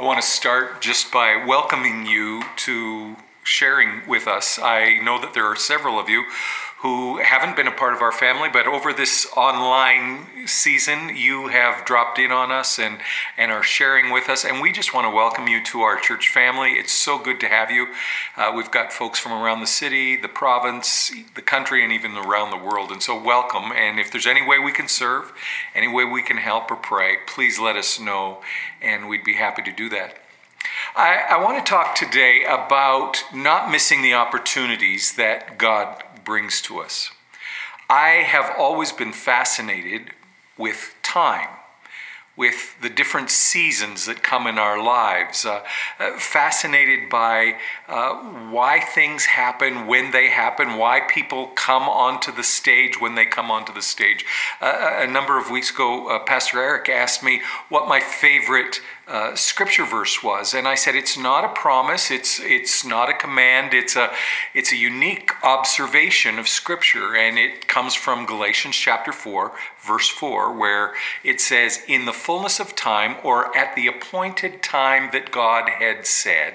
I want to start just by welcoming you to sharing with us. I know that there are several of you who haven't been a part of our family, but over this online season, you have dropped in on us and, and are sharing with us. And we just want to welcome you to our church family. It's so good to have you. Uh, we've got folks from around the city, the province, the country, and even around the world. And so, welcome. And if there's any way we can serve, any way we can help or pray, please let us know, and we'd be happy to do that. I, I want to talk today about not missing the opportunities that God brings to us. I have always been fascinated with time, with the different seasons that come in our lives, uh, uh, fascinated by uh, why things happen when they happen, why people come onto the stage when they come onto the stage. Uh, a number of weeks ago, uh, Pastor Eric asked me what my favorite uh, scripture verse was, and I said it's not a promise, it's it's not a command, it's a it's a unique observation of scripture, and it comes from Galatians chapter four, verse four, where it says, "In the fullness of time, or at the appointed time that God had said,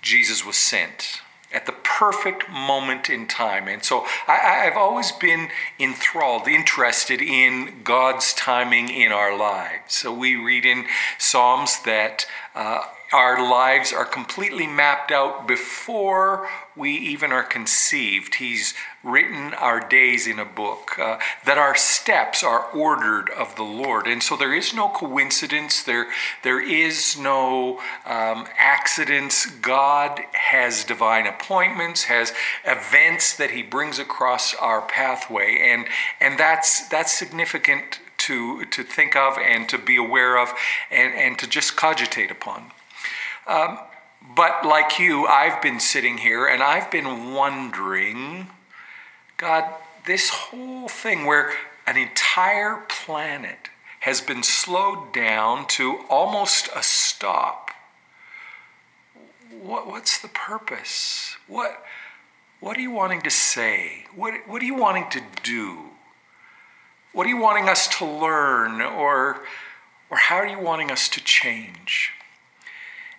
Jesus was sent." At the perfect moment in time. And so I, have always been enthralled, interested in God's timing in our lives. So we read in Psalms that uh, our lives are completely mapped out before we even are conceived. He's written our days in a book, uh, that our steps are ordered of the Lord. And so there is no coincidence, there, there is no um, accidents. God has divine appointments, has events that He brings across our pathway. And, and that's, that's significant to, to think of and to be aware of and, and to just cogitate upon. Um, but like you, I've been sitting here and I've been wondering God, this whole thing where an entire planet has been slowed down to almost a stop. What, what's the purpose? What, what are you wanting to say? What, what are you wanting to do? What are you wanting us to learn? Or, or how are you wanting us to change?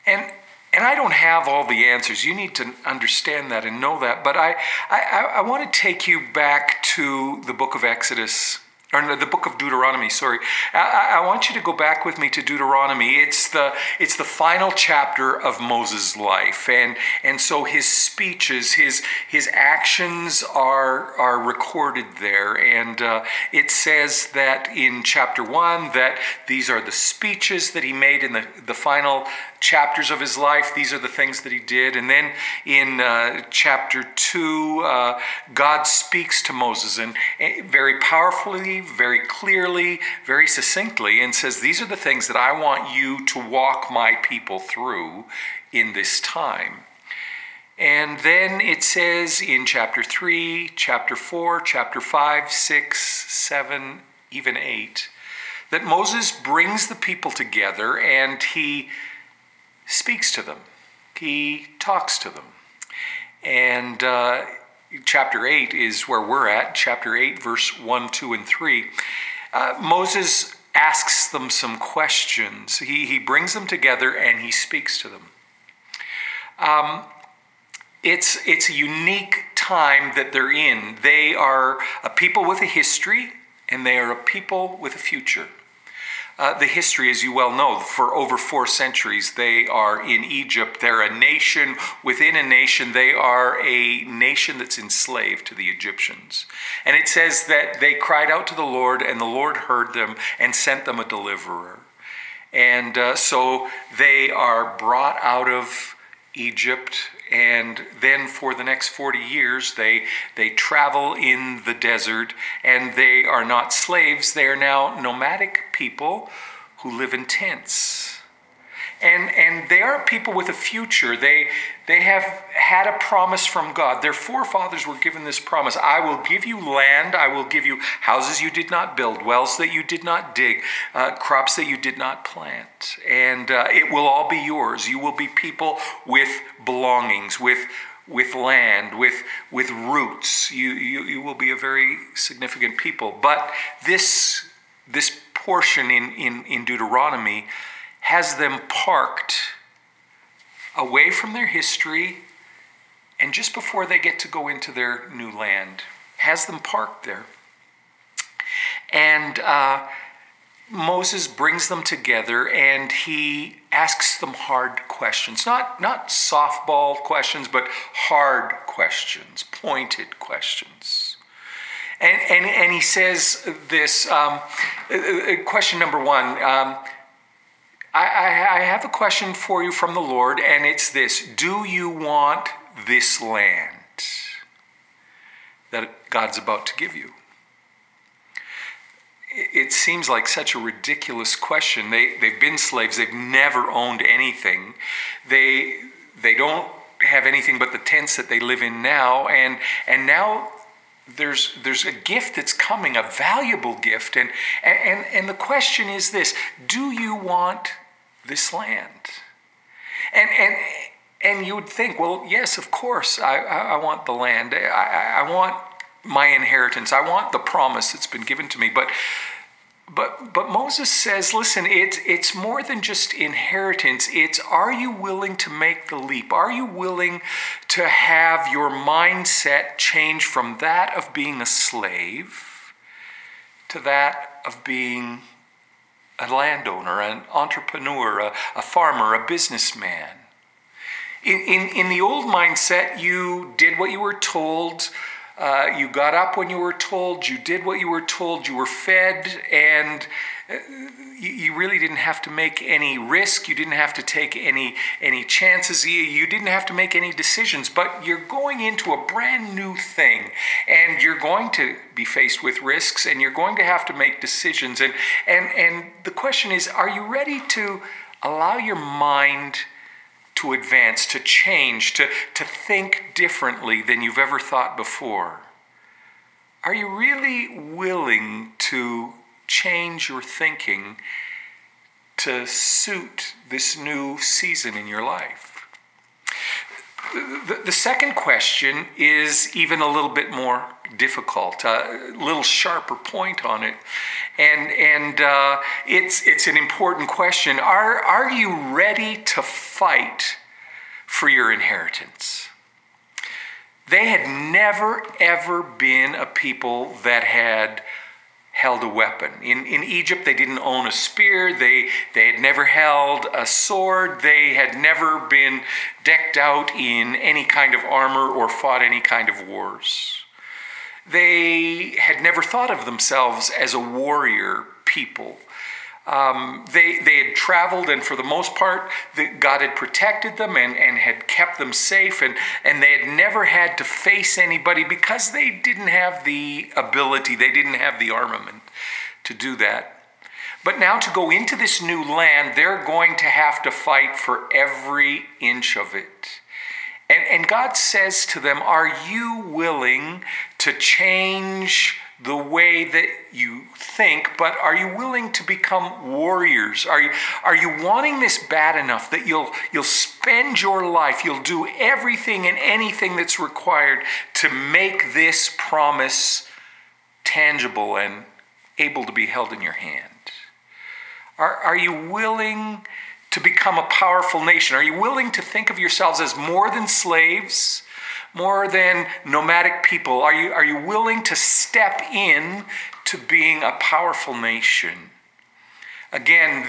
And and I don't have all the answers. You need to understand that and know that. But I, I, I want to take you back to the book of Exodus or the book of Deuteronomy. Sorry, I, I, want you to go back with me to Deuteronomy. It's the it's the final chapter of Moses' life, and and so his speeches, his his actions are are recorded there, and uh, it says that in chapter one that these are the speeches that he made in the the final chapters of his life. These are the things that he did. And then in uh, chapter 2, uh, God speaks to Moses and, and very powerfully, very clearly, very succinctly, and says, These are the things that I want you to walk my people through in this time. And then it says in chapter 3, chapter 4, chapter 5, 6, 7, even 8, that Moses brings the people together and he speaks to them, he talks to them. And uh, chapter 8 is where we're at, chapter 8, verse 1, 2, and 3. Uh, Moses asks them some questions. He, he brings them together and he speaks to them. Um, it's, it's a unique time that they're in. They are a people with a history and they are a people with a future. Uh, the history, as you well know, for over four centuries, they are in Egypt. They're a nation within a nation. They are a nation that's enslaved to the Egyptians. And it says that they cried out to the Lord, and the Lord heard them and sent them a deliverer. And uh, so they are brought out of Egypt and then for the next 40 years they they travel in the desert and they are not slaves. They are now nomadic people who live in tents and and they are people with a future. They they have had a promise from god. Their forefathers were given this promise. I will give you land. I will give you houses you did not build wells that you did not dig uh, crops that you did not plant. And uh, it will all be yours. You will be people with belongings with with land with with roots. You you, you will be a very significant people. But this this portion in in, in deuteronomy has them parked away from their history and just before they get to go into their new land, has them parked there. And uh, Moses brings them together and he asks them hard questions. Not, not softball questions, but hard questions, pointed questions. And, and, and he says this um, uh, uh, question number one um, I, I have a question for you from the Lord, and it's this Do you want this land that God's about to give you? It seems like such a ridiculous question. They, they've been slaves, they've never owned anything. They, they don't have anything but the tents that they live in now, and, and now there's there's a gift that's coming, a valuable gift, and and and the question is this: Do you want this land? And and and you would think, well, yes, of course, I I, want the land. I, I want my inheritance. I want the promise that's been given to me. But but but Moses says, listen, it's it's more than just inheritance. It's are you willing to make the leap? Are you willing to have your mindset change from that of being a slave to that of being a landowner, an entrepreneur, a, a farmer, a businessman? In, in, in the old mindset, you did what you were told. Uh, you got up when you were told, you did what you were told, you were fed, and you, really didn't have to make any risk. You didn't have to take any, any chances. You didn't have to make any decisions. But you're going into a brand new thing, and you're going to be faced with risks, and you're going to have to make decisions. And, and, and the question is are you ready to allow your mind? to advance, to change, to, to think differently than you've ever thought before? Are you really willing to change your thinking to suit this new season in your life? The, the second question is even a little bit more difficult, a little sharper point on it. And, and uh, it's, it's an important question. Are, are you ready to fight for your inheritance? They had never, ever been a people that had held a weapon. In, in Egypt, they didn't own a spear, they, they had never held a sword, they had never been decked out in any kind of armor or fought any kind of wars. They had never thought of themselves as a warrior people. Um, they, they had traveled, and for the most part, the, God had protected them and, and had kept them safe, and, and they had never had to face anybody because they didn't have the ability, they didn't have the armament to do that. But now, to go into this new land, they're going to have to fight for every inch of it. And, and God says to them, Are you willing to change the way that you think, but are you willing to become warriors? Are you, are you wanting this bad enough that you'll, you'll spend your life, you'll do everything and anything that's required to make this promise tangible and able to be held in your hand? Are, are you willing to become a powerful nation? Are you willing to think of yourselves as more than slaves? More than nomadic people? Are you, are you willing to step in to being a powerful nation? Again,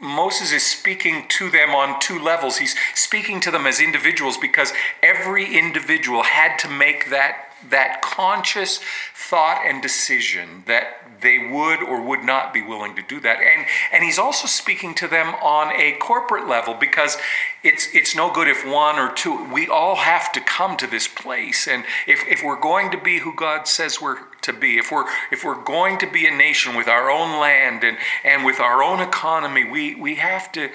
Moses is speaking to them on two levels. He's speaking to them as individuals because every individual had to make that, that conscious thought and decision that they would or would not be willing to do that. And, and he's also speaking to them on a corporate level because it's, it's no good if one or two, we all have to come to this place. And if, if we're going to be who God says we're to be, if we're, if we're going to be a nation with our own land and, and with our own economy, we, we have to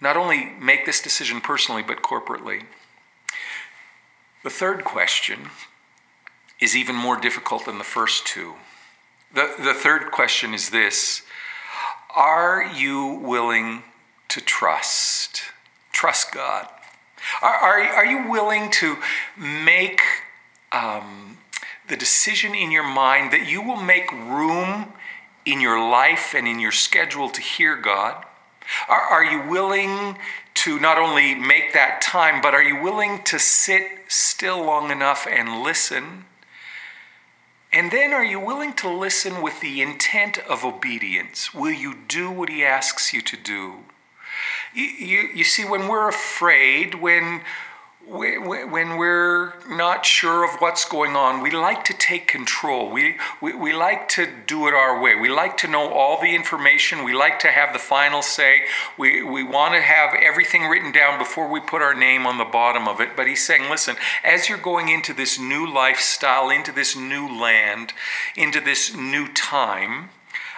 not only make this decision personally, but corporately. The third question is even more difficult than the first two. The, the third question is this Are you willing to trust? Trust God. Are, are, are you willing to make um, the decision in your mind that you will make room in your life and in your schedule to hear God? Are, are you willing to not only make that time, but are you willing to sit still long enough and listen? And then are you willing to listen with the intent of obedience? Will you do what he asks you to do? You, you, you see, when we're afraid, when when we're not sure of what's going on, we like to take control. We, we, we like to do it our way. We like to know all the information. We like to have the final say. We, we want to have everything written down before we put our name on the bottom of it. But he's saying, listen, as you're going into this new lifestyle, into this new land, into this new time,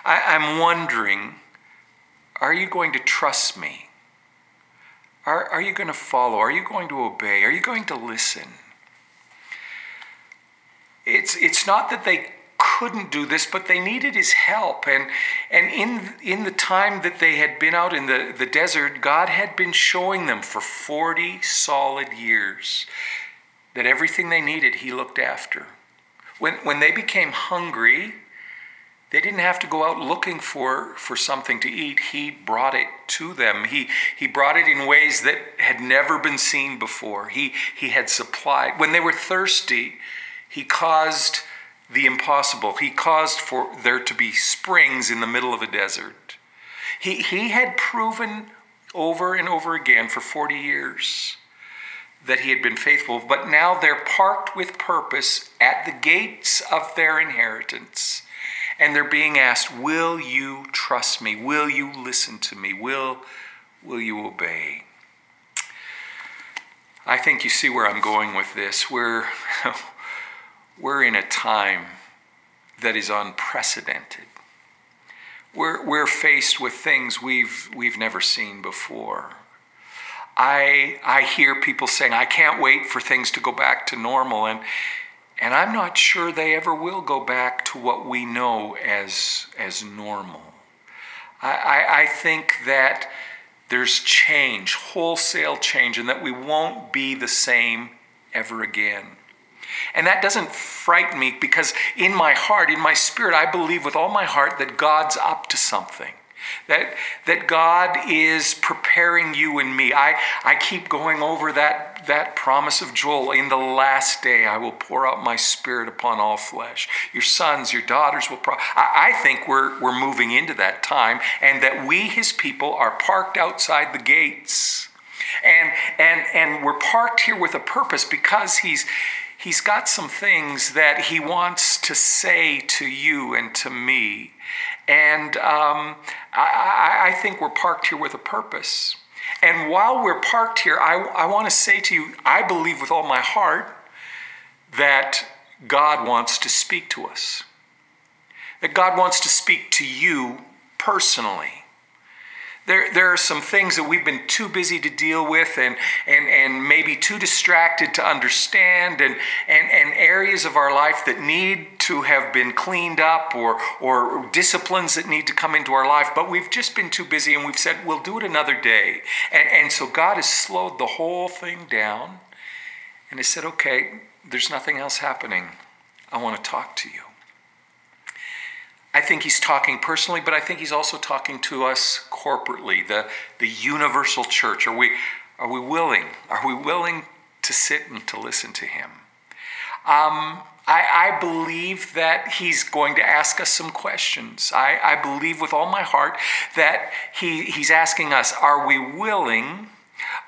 I, I'm wondering are you going to trust me? Are, are you going to follow? Are you going to obey? Are you going to listen? It's, it's not that they couldn't do this, but they needed his help. And, and in, in the time that they had been out in the, the desert, God had been showing them for 40 solid years that everything they needed, he looked after. When, when they became hungry, they didn't have to go out looking for, for something to eat. He brought it to them. He, he brought it in ways that had never been seen before. He, he had supplied. When they were thirsty, he caused the impossible. He caused for there to be springs in the middle of a desert. He, he had proven over and over again for 40 years that he had been faithful, but now they're parked with purpose at the gates of their inheritance and they're being asked, Will you trust me? Will you listen to me? Will, will you obey? I think you see where I'm going with this. We're, we're in a time that is unprecedented. We're, we're faced with things we've, we've never seen before. I, I hear people saying, I can't wait for things to go back to normal. And, and I'm not sure they ever will go back to what we know as, as normal. I, I, I think that there's change, wholesale change, and that we won't be the same ever again. And that doesn't frighten me because in my heart, in my spirit, I believe with all my heart that God's up to something. That, that God is preparing you and me. I, I keep going over that, that promise of Joel. In the last day, I will pour out my spirit upon all flesh. Your sons, your daughters will. Pro- I, I think we're, we're moving into that time, and that we, his people, are parked outside the gates. And, and, and we're parked here with a purpose because he's, he's got some things that he wants to say to you and to me. And um, I, I, think we're parked here with a purpose. And while we're parked here, I, I want to say to you, I believe with all my heart that God wants to speak to us, that God wants to speak to you personally. There, there are some things that we've been too busy to deal with and, and, and maybe too distracted to understand, and, and, and areas of our life that need to have been cleaned up or, or disciplines that need to come into our life, but we've just been too busy and we've said, we'll do it another day. And, and so God has slowed the whole thing down and has said, okay, there's nothing else happening. I want to talk to you. I think he's talking personally, but I think he's also talking to us corporately, the, the universal church. Are we, are we willing? Are we willing to sit and to listen to him? Um, I, I, believe that he's going to ask us some questions. I, I believe with all my heart that he, he's asking us, are we willing?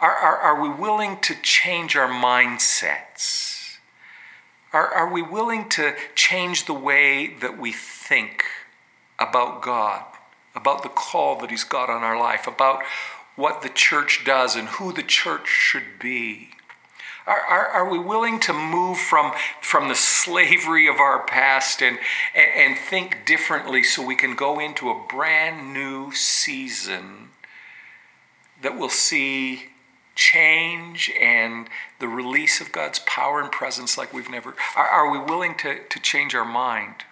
Are, are, are we willing to change our mindsets? Are, are we willing to change the way that we think about God, about the call that He's got on our life, about what the church does and who the church should be? Are, are, are, we willing to move from, from the slavery of our past and, and, and think differently so we can go into a brand new season that will see change and the release of God's power and presence like we've never? Are, are we willing to, to change our mind?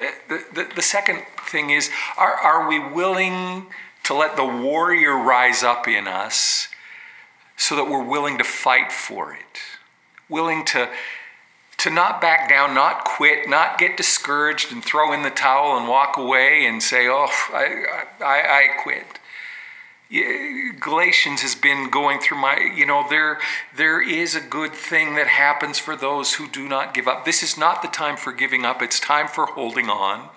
Uh, the, the, the second thing is are, are we willing to let the warrior rise up in us so that we're willing to fight for it? Willing to, to not back down, not quit, not get discouraged and throw in the towel and walk away and say, oh, I, I, I quit. Galatians has been going through my, you know, there, there is a good thing that happens for those who do not give up. This is not the time for giving up, it's time for holding on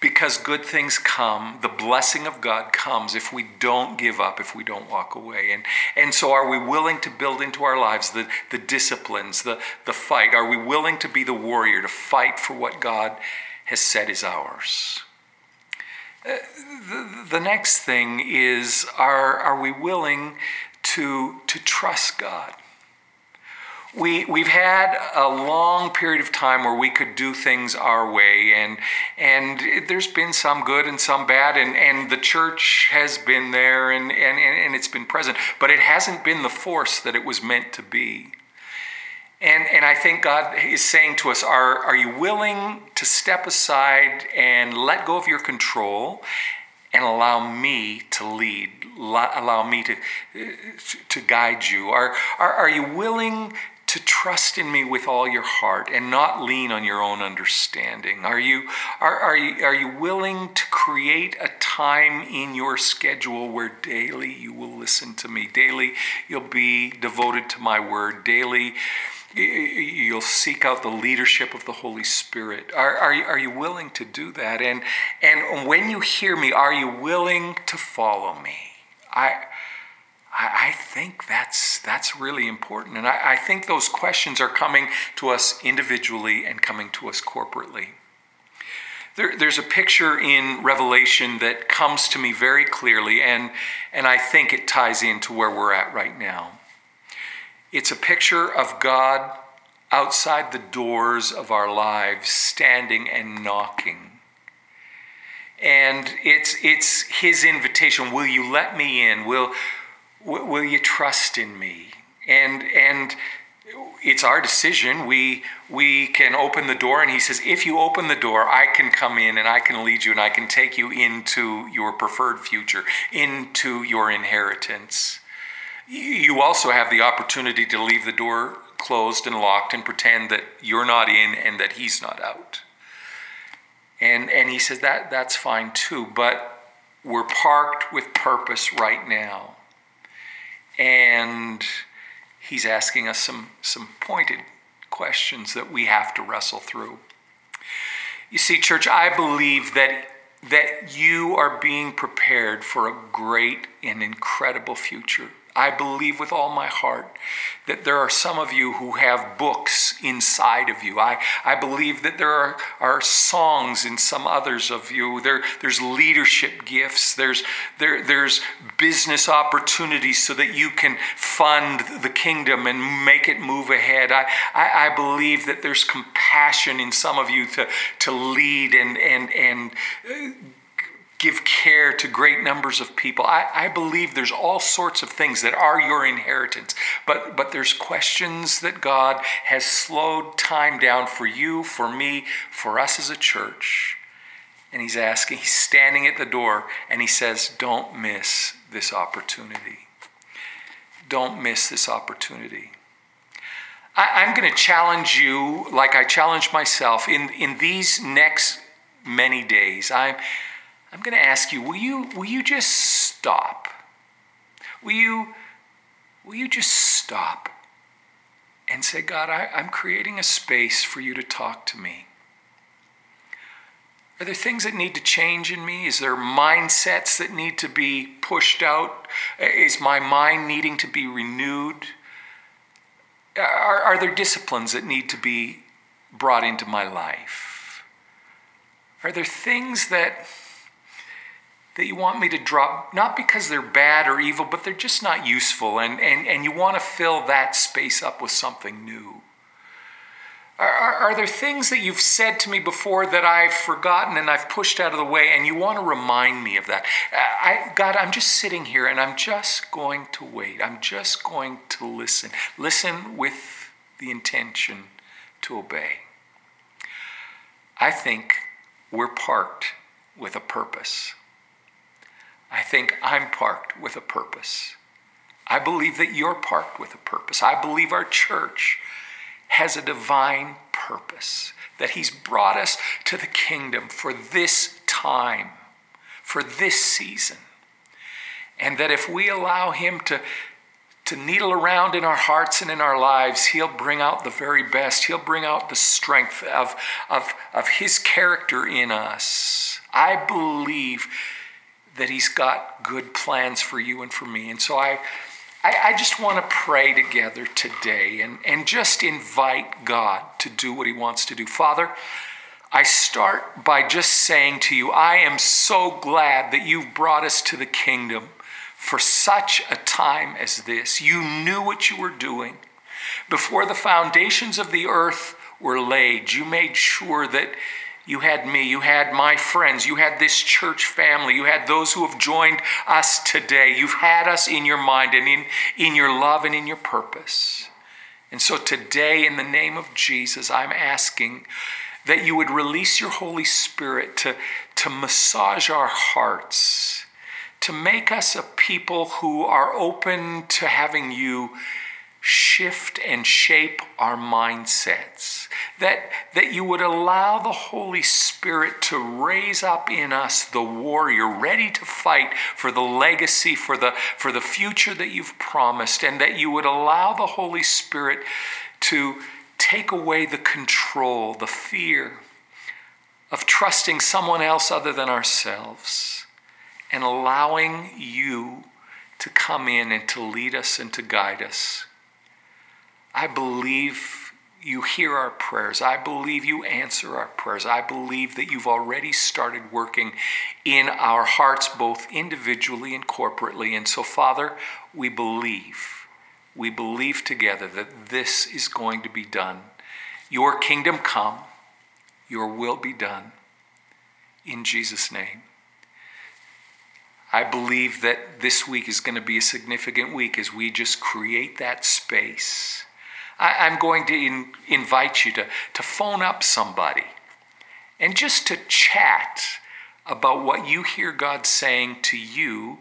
because good things come. The blessing of God comes if we don't give up, if we don't walk away. And, and so, are we willing to build into our lives the, the disciplines, the, the fight? Are we willing to be the warrior, to fight for what God has said is ours? The, next thing is are, are we willing to, to trust God? we, we've had a long period of time where we could do things our way, and, and there's been some good and some bad, and, and the church has been there and, and, and it's been present, but it hasn't been the force that it was meant to be. And, and I think God is saying to us, are, are you willing to step aside and let go of your control and allow me to lead, allow me to, to guide you? Are, are, are you willing to trust in me with all your heart and not lean on your own understanding? Are you, are, are, you, are you willing to create a time in your schedule where daily you will listen to me? Daily you'll be devoted to my word. Daily you'll seek out the leadership of the Holy Spirit. Are, are, you, are you willing to do that? And, and when you hear me, are you willing to follow me? I, I, think that's, that's really important. And I, I think those questions are coming to us individually and coming to us corporately. There, there's a picture in Revelation that comes to me very clearly, and, and I think it ties into where we're at right now. It's a picture of God outside the doors of our lives, standing and knocking. And it's, it's his invitation Will you let me in? Will, will you trust in me? And, and it's our decision. We, we can open the door, and he says, If you open the door, I can come in and I can lead you and I can take you into your preferred future, into your inheritance. You also have the opportunity to leave the door closed and locked and pretend that you're not in and that he's not out. And, and he says that that's fine too, but we're parked with purpose right now. And he's asking us some, some pointed questions that we have to wrestle through. You see, church, I believe that, that you are being prepared for a great and incredible future. I believe with all my heart that there are some of you who have books inside of you. I, I believe that there are, are songs in some others of you. There, there's leadership gifts. There's, there, there's business opportunities so that you can fund the kingdom and make it move ahead. I, I, I believe that there's compassion in some of you to, to lead and, and, and give care to great numbers of people. I, I, believe there's all sorts of things that are your inheritance, but, but there's questions that God has slowed time down for you, for me, for us as a church. And He's asking, He's standing at the door, and He says, Don't miss this opportunity. Don't miss this opportunity. I, I'm going to challenge you, like I challenged myself, in, in these next many days. I'm I'm going to ask you, will you, will you just stop? Will you, will you just stop and say, God, I, I'm creating a space for you to talk to me? Are there things that need to change in me? Is there mindsets that need to be pushed out? Is my mind needing to be renewed? Are, are there disciplines that need to be brought into my life? Are there things that that you want me to drop, not because they're bad or evil, but they're just not useful, and, and, and you want to fill that space up with something new? Are, are, are, there things that you've said to me before that I've forgotten and I've pushed out of the way, and you want to remind me of that? I, God, I'm just sitting here and I'm just going to wait. I'm just going to listen. Listen with the intention to obey. I think we're parked with a purpose. I think I'm parked with a purpose. I believe that you're parked with a purpose. I believe our church has a divine purpose, that He's brought us to the kingdom for this time, for this season. And that if we allow Him to, to needle around in our hearts and in our lives, He'll bring out the very best. He'll bring out the strength of, of, of His character in us. I believe that He's got good plans for you and for me. And so I, I, I just want to pray together today and, and just invite God to do what He wants to do. Father, I start by just saying to you, I am so glad that you've brought us to the kingdom for such a time as this. You knew what you were doing. Before the foundations of the earth were laid, you made sure that you had me, you had my friends, you had this church family, you had those who have joined us today. You've had us in your mind and in, in your love and in your purpose. And so today, in the name of Jesus, I'm asking that you would release your Holy Spirit to, to massage our hearts, to make us a people who are open to having you shift and shape our mindsets. That, that you would allow the Holy Spirit to raise up in us the warrior ready to fight for the legacy, for the, for the future that you've promised, and that you would allow the Holy Spirit to take away the control, the fear of trusting someone else other than ourselves, and allowing you to come in and to lead us and to guide us. I believe you hear our prayers. I believe you answer our prayers. I believe that you've already started working in our hearts, both individually and corporately. And so, Father, we believe. We believe together that this is going to be done. Your kingdom come, your will be done. In Jesus' name. I believe that this week is going to be a significant week as we just create that space I, am going to in, invite you to, to phone up somebody and just to chat about what you hear God saying to you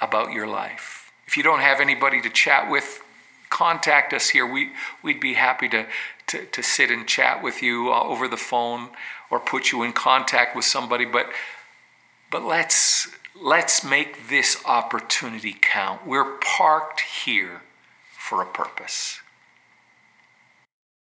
about your life. If you don't have anybody to chat with, contact us here. We, we'd be happy to, to, to sit and chat with you uh, over the phone or put you in contact with somebody. But, but let's, let's make this opportunity count. We're parked here for a purpose.